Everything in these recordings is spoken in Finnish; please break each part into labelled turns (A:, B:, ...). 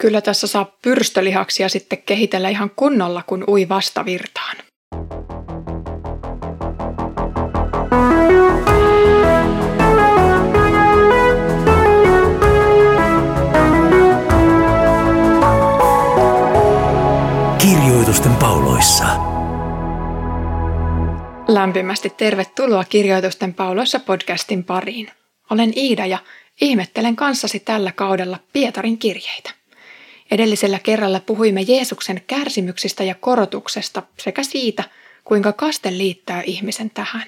A: Kyllä tässä saa pyrstölihaksia sitten kehitellä ihan kunnolla, kun ui vastavirtaan.
B: Kirjoitusten pauloissa.
A: Lämpimästi tervetuloa Kirjoitusten pauloissa podcastin pariin. Olen Iida ja ihmettelen kanssasi tällä kaudella Pietarin kirjeitä. Edellisellä kerralla puhuimme Jeesuksen kärsimyksistä ja korotuksesta sekä siitä, kuinka kaste liittää ihmisen tähän.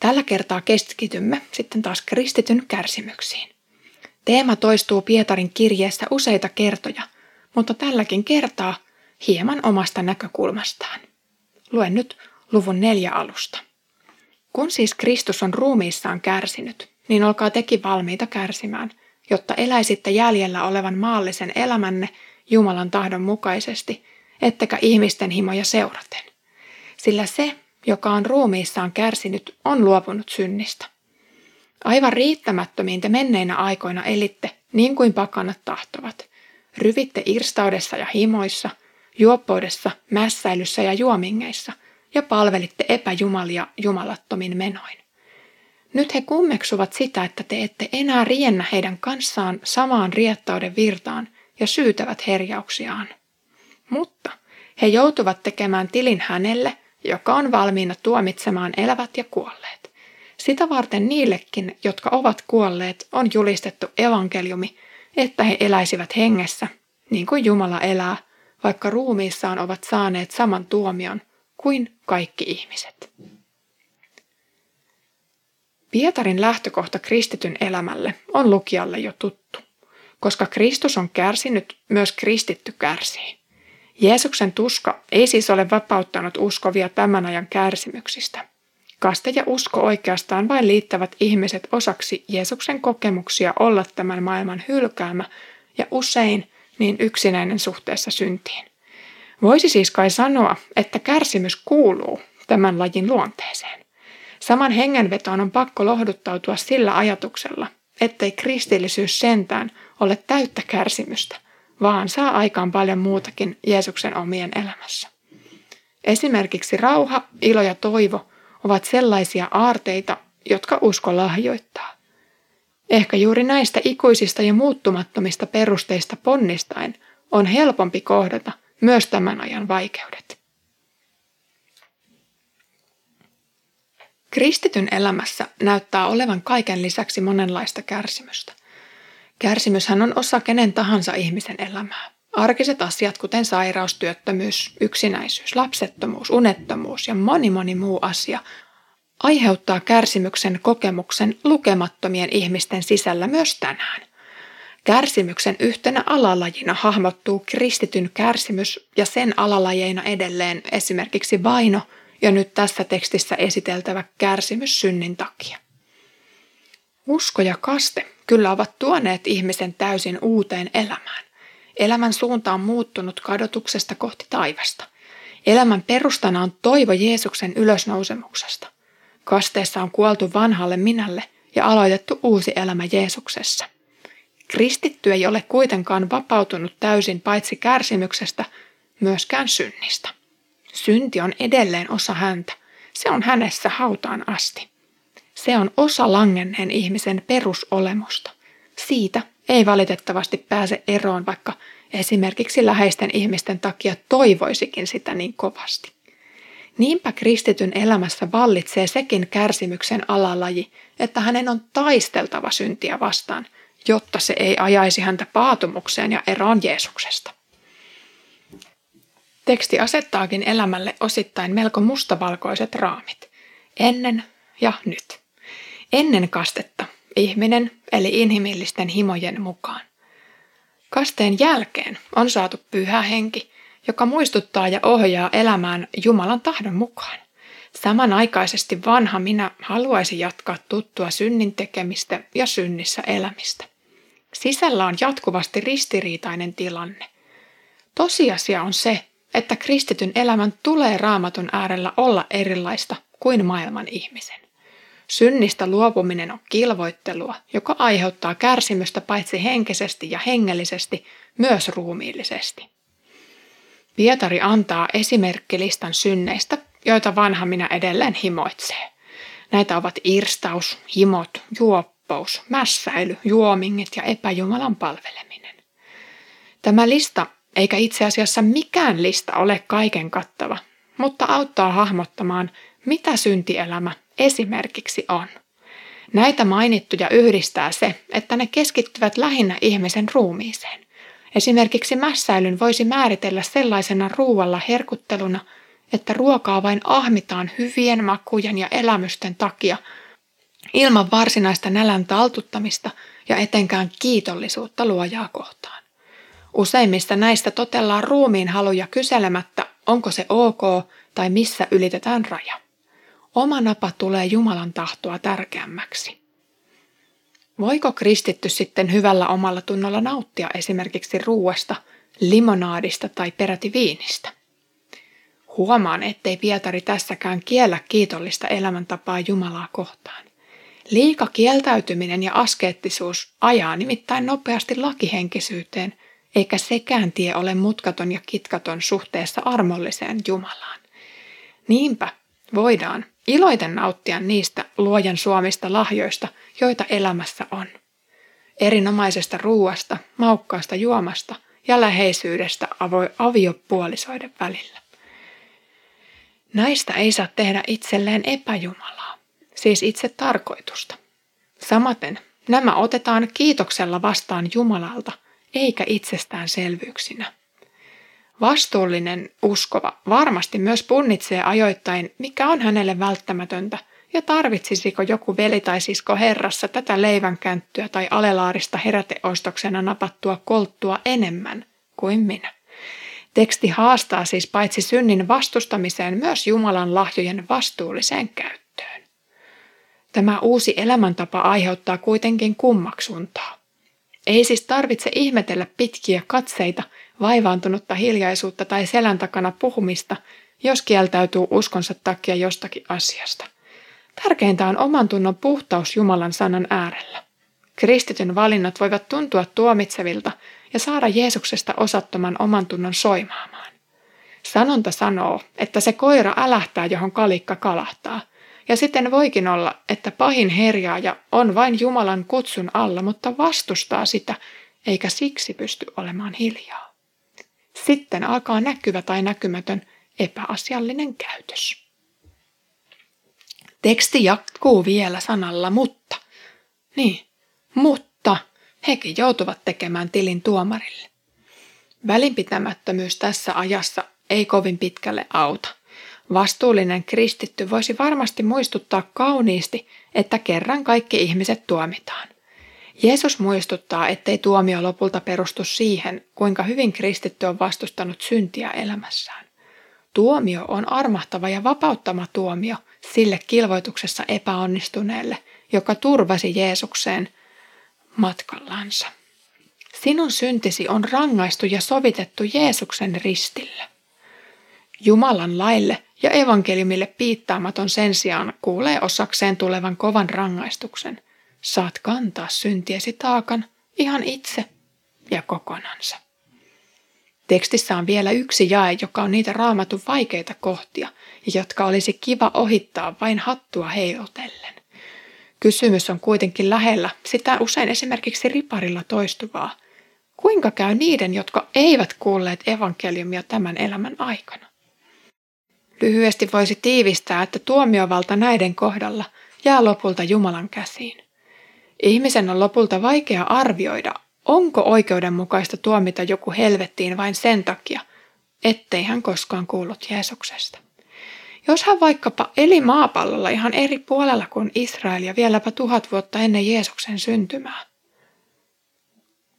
A: Tällä kertaa keskitymme sitten taas kristityn kärsimyksiin. Teema toistuu Pietarin kirjeessä useita kertoja, mutta tälläkin kertaa hieman omasta näkökulmastaan. Luen nyt luvun neljä alusta. Kun siis Kristus on ruumiissaan kärsinyt, niin olkaa teki valmiita kärsimään – jotta eläisitte jäljellä olevan maallisen elämänne Jumalan tahdon mukaisesti, ettekä ihmisten himoja seuraten. Sillä se, joka on ruumiissaan kärsinyt, on luopunut synnistä. Aivan riittämättömiin te menneinä aikoina elitte, niin kuin pakanat tahtovat. Ryvitte irstaudessa ja himoissa, juoppoudessa, mässäilyssä ja juomingeissa, ja palvelitte epäjumalia jumalattomin menoin. Nyt he kummeksuvat sitä, että te ette enää riennä heidän kanssaan samaan riettauden virtaan ja syytävät herjauksiaan. Mutta he joutuvat tekemään tilin hänelle, joka on valmiina tuomitsemaan elävät ja kuolleet. Sitä varten niillekin, jotka ovat kuolleet, on julistettu evankeliumi, että he eläisivät hengessä, niin kuin Jumala elää, vaikka ruumiissaan ovat saaneet saman tuomion kuin kaikki ihmiset. Pietarin lähtökohta kristityn elämälle on lukijalle jo tuttu. Koska Kristus on kärsinyt, myös kristitty kärsii. Jeesuksen tuska ei siis ole vapauttanut uskovia tämän ajan kärsimyksistä. Kaste ja usko oikeastaan vain liittävät ihmiset osaksi Jeesuksen kokemuksia olla tämän maailman hylkäämä ja usein niin yksinäinen suhteessa syntiin. Voisi siis kai sanoa, että kärsimys kuuluu tämän lajin luonteeseen. Saman hengenvetoon on pakko lohduttautua sillä ajatuksella, ettei kristillisyys sentään ole täyttä kärsimystä, vaan saa aikaan paljon muutakin Jeesuksen omien elämässä. Esimerkiksi rauha, ilo ja toivo ovat sellaisia aarteita, jotka usko lahjoittaa. Ehkä juuri näistä ikuisista ja muuttumattomista perusteista ponnistain on helpompi kohdata myös tämän ajan vaikeudet. Kristityn elämässä näyttää olevan kaiken lisäksi monenlaista kärsimystä. Kärsimyshän on osa kenen tahansa ihmisen elämää. Arkiset asiat, kuten sairaus, työttömyys, yksinäisyys, lapsettomuus, unettomuus ja moni moni muu asia, aiheuttaa kärsimyksen kokemuksen lukemattomien ihmisten sisällä myös tänään. Kärsimyksen yhtenä alalajina hahmottuu kristityn kärsimys ja sen alalajeina edelleen esimerkiksi vaino – ja nyt tässä tekstissä esiteltävä kärsimys synnin takia. Usko ja kaste kyllä ovat tuoneet ihmisen täysin uuteen elämään. Elämän suunta on muuttunut kadotuksesta kohti taivasta. Elämän perustana on toivo Jeesuksen ylösnousemuksesta. Kasteessa on kuoltu vanhalle minälle ja aloitettu uusi elämä Jeesuksessa. Kristitty ei ole kuitenkaan vapautunut täysin paitsi kärsimyksestä, myöskään synnistä. Synti on edelleen osa häntä. Se on hänessä hautaan asti. Se on osa langenneen ihmisen perusolemusta. Siitä ei valitettavasti pääse eroon, vaikka esimerkiksi läheisten ihmisten takia toivoisikin sitä niin kovasti. Niinpä kristityn elämässä vallitsee sekin kärsimyksen alalaji, että hänen on taisteltava syntiä vastaan, jotta se ei ajaisi häntä paatumukseen ja eroon Jeesuksesta. Teksti asettaakin elämälle osittain melko mustavalkoiset raamit. Ennen ja nyt. Ennen kastetta ihminen eli inhimillisten himojen mukaan. Kasteen jälkeen on saatu pyhä henki, joka muistuttaa ja ohjaa elämään Jumalan tahdon mukaan. Samanaikaisesti vanha minä haluaisi jatkaa tuttua synnin tekemistä ja synnissä elämistä. Sisällä on jatkuvasti ristiriitainen tilanne. Tosiasia on se, että kristityn elämän tulee raamatun äärellä olla erilaista kuin maailman ihmisen. Synnistä luopuminen on kilvoittelua, joka aiheuttaa kärsimystä paitsi henkisesti ja hengellisesti, myös ruumiillisesti. Pietari antaa esimerkkilistan synneistä, joita vanha minä edelleen himoitsee. Näitä ovat irstaus, himot, juoppous, mässäily, juomingit ja epäjumalan palveleminen. Tämä lista, eikä itse asiassa mikään lista ole kaiken kattava, mutta auttaa hahmottamaan, mitä syntielämä esimerkiksi on. Näitä mainittuja yhdistää se, että ne keskittyvät lähinnä ihmisen ruumiiseen. Esimerkiksi mässäilyn voisi määritellä sellaisena ruualla herkutteluna, että ruokaa vain ahmitaan hyvien makujen ja elämysten takia, ilman varsinaista nälän taltuttamista ja etenkään kiitollisuutta luojaa kohtaan. Useimmista näistä totellaan ruumiin haluja kyselemättä, onko se ok tai missä ylitetään raja. Oma napa tulee Jumalan tahtoa tärkeämmäksi. Voiko kristitty sitten hyvällä omalla tunnolla nauttia esimerkiksi ruuasta, limonaadista tai peräti viinistä? Huomaan, ettei Pietari tässäkään kiellä kiitollista elämäntapaa Jumalaa kohtaan. Liika kieltäytyminen ja askeettisuus ajaa nimittäin nopeasti lakihenkisyyteen, eikä sekään tie ole mutkaton ja kitkaton suhteessa armolliseen Jumalaan. Niinpä voidaan iloiten nauttia niistä luojan suomista lahjoista, joita elämässä on. Erinomaisesta ruuasta, maukkaasta juomasta ja läheisyydestä aviopuolisoiden välillä. Näistä ei saa tehdä itselleen epäjumalaa, siis itse tarkoitusta. Samaten nämä otetaan kiitoksella vastaan Jumalalta, eikä itsestäänselvyyksinä. Vastuullinen uskova varmasti myös punnitsee ajoittain, mikä on hänelle välttämätöntä ja tarvitsisiko joku veli tai sisko herrassa tätä leivänkänttyä tai alelaarista heräteostoksena napattua kolttua enemmän kuin minä. Teksti haastaa siis paitsi synnin vastustamiseen myös Jumalan lahjojen vastuulliseen käyttöön. Tämä uusi elämäntapa aiheuttaa kuitenkin kummaksuntaa. Ei siis tarvitse ihmetellä pitkiä katseita, vaivaantunutta hiljaisuutta tai selän takana puhumista, jos kieltäytyy uskonsa takia jostakin asiasta. Tärkeintä on oman tunnon puhtaus Jumalan sanan äärellä. Kristityn valinnat voivat tuntua tuomitsevilta ja saada Jeesuksesta osattoman oman tunnon soimaamaan. Sanonta sanoo, että se koira älähtää, johon kalikka kalahtaa – ja sitten voikin olla, että pahin herjaaja on vain Jumalan kutsun alla, mutta vastustaa sitä, eikä siksi pysty olemaan hiljaa. Sitten alkaa näkyvä tai näkymätön epäasiallinen käytös. Teksti jatkuu vielä sanalla mutta. Niin, mutta hekin joutuvat tekemään tilin tuomarille. Välinpitämättömyys tässä ajassa ei kovin pitkälle auta. Vastuullinen kristitty voisi varmasti muistuttaa kauniisti, että kerran kaikki ihmiset tuomitaan. Jeesus muistuttaa, ettei tuomio lopulta perustu siihen, kuinka hyvin kristitty on vastustanut syntiä elämässään. Tuomio on armahtava ja vapauttama tuomio sille kilvoituksessa epäonnistuneelle, joka turvasi Jeesukseen matkallansa. Sinun syntisi on rangaistu ja sovitettu Jeesuksen ristillä. Jumalan laille ja evankeliumille piittaamaton sen sijaan kuulee osakseen tulevan kovan rangaistuksen. Saat kantaa syntiesi taakan ihan itse ja kokonansa. Tekstissä on vielä yksi jae, joka on niitä raamatun vaikeita kohtia, jotka olisi kiva ohittaa vain hattua heilotellen. Kysymys on kuitenkin lähellä sitä usein esimerkiksi riparilla toistuvaa. Kuinka käy niiden, jotka eivät kuulleet evankeliumia tämän elämän aikana? Lyhyesti voisi tiivistää, että tuomiovalta näiden kohdalla jää lopulta Jumalan käsiin. Ihmisen on lopulta vaikea arvioida, onko oikeudenmukaista tuomita joku helvettiin vain sen takia, ettei hän koskaan kuullut Jeesuksesta. Jos hän vaikkapa eli maapallolla ihan eri puolella kuin Israel ja vieläpä tuhat vuotta ennen Jeesuksen syntymää.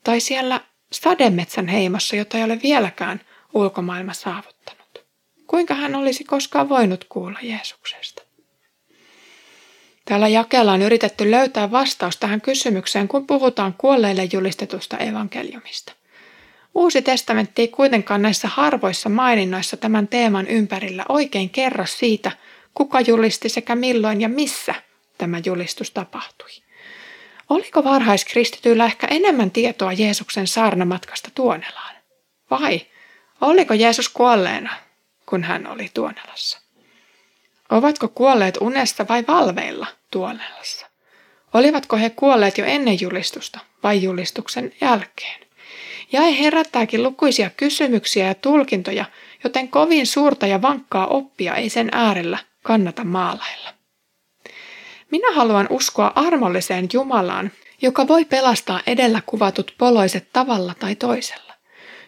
A: Tai siellä sademetsän heimossa, jota ei ole vieläkään ulkomaailma saavuttanut. Kuinka hän olisi koskaan voinut kuulla Jeesuksesta? Täällä jakella on yritetty löytää vastaus tähän kysymykseen, kun puhutaan kuolleille julistetusta evankeliumista. Uusi testamentti ei kuitenkaan näissä harvoissa maininnoissa tämän teeman ympärillä oikein kerro siitä, kuka julisti sekä milloin ja missä tämä julistus tapahtui. Oliko varhaiskristityillä ehkä enemmän tietoa Jeesuksen saarnamatkasta Tuonelaan? Vai oliko Jeesus kuolleena, kun hän oli Tuonelassa? Ovatko kuolleet unessa vai valveilla Tuonelassa? Olivatko he kuolleet jo ennen julistusta vai julistuksen jälkeen? Ja he herättääkin lukuisia kysymyksiä ja tulkintoja, joten kovin suurta ja vankkaa oppia ei sen äärellä kannata maalailla. Minä haluan uskoa armolliseen Jumalaan, joka voi pelastaa edellä kuvatut poloiset tavalla tai toisella.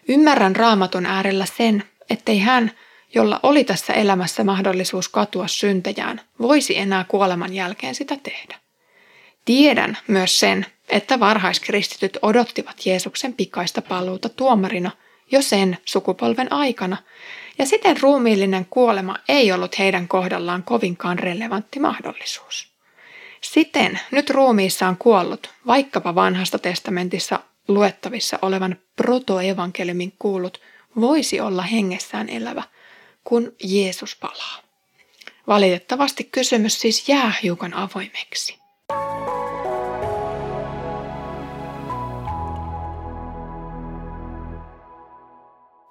A: Ymmärrän raamatun äärellä sen, ettei hän, jolla oli tässä elämässä mahdollisuus katua syntejään, voisi enää kuoleman jälkeen sitä tehdä. Tiedän myös sen, että varhaiskristityt odottivat Jeesuksen pikaista paluuta tuomarina jo sen sukupolven aikana, ja siten ruumiillinen kuolema ei ollut heidän kohdallaan kovinkaan relevantti mahdollisuus. Siten nyt ruumiissa on kuollut, vaikkapa vanhasta testamentissa luettavissa olevan protoevankeliumin kuullut, voisi olla hengessään elävä, kun Jeesus palaa. Valitettavasti kysymys siis jää hiukan avoimeksi.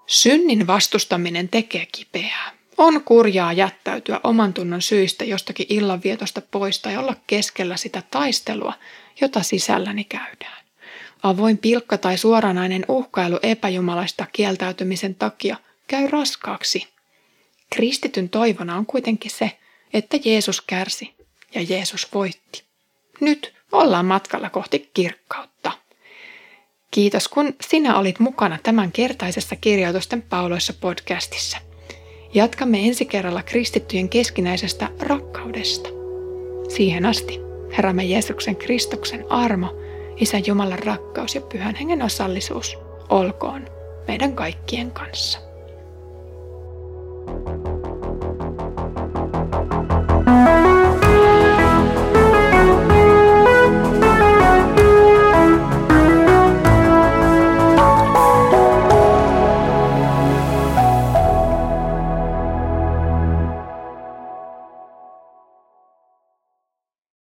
A: Synnin vastustaminen tekee kipeää. On kurjaa jättäytyä oman tunnon syistä jostakin illanvietosta pois tai olla keskellä sitä taistelua, jota sisälläni käydään. Avoin pilkka tai suoranainen uhkailu epäjumalaista kieltäytymisen takia käy raskaaksi. Kristityn toivona on kuitenkin se, että Jeesus kärsi ja Jeesus voitti. Nyt ollaan matkalla kohti kirkkautta. Kiitos kun sinä olit mukana tämän kertaisessa kirjoitusten pauloissa podcastissa. Jatkamme ensi kerralla kristittyjen keskinäisestä rakkaudesta. Siihen asti, Herramme Jeesuksen Kristuksen armo, Isä Jumalan rakkaus ja Pyhän Hengen osallisuus olkoon meidän kaikkien kanssa.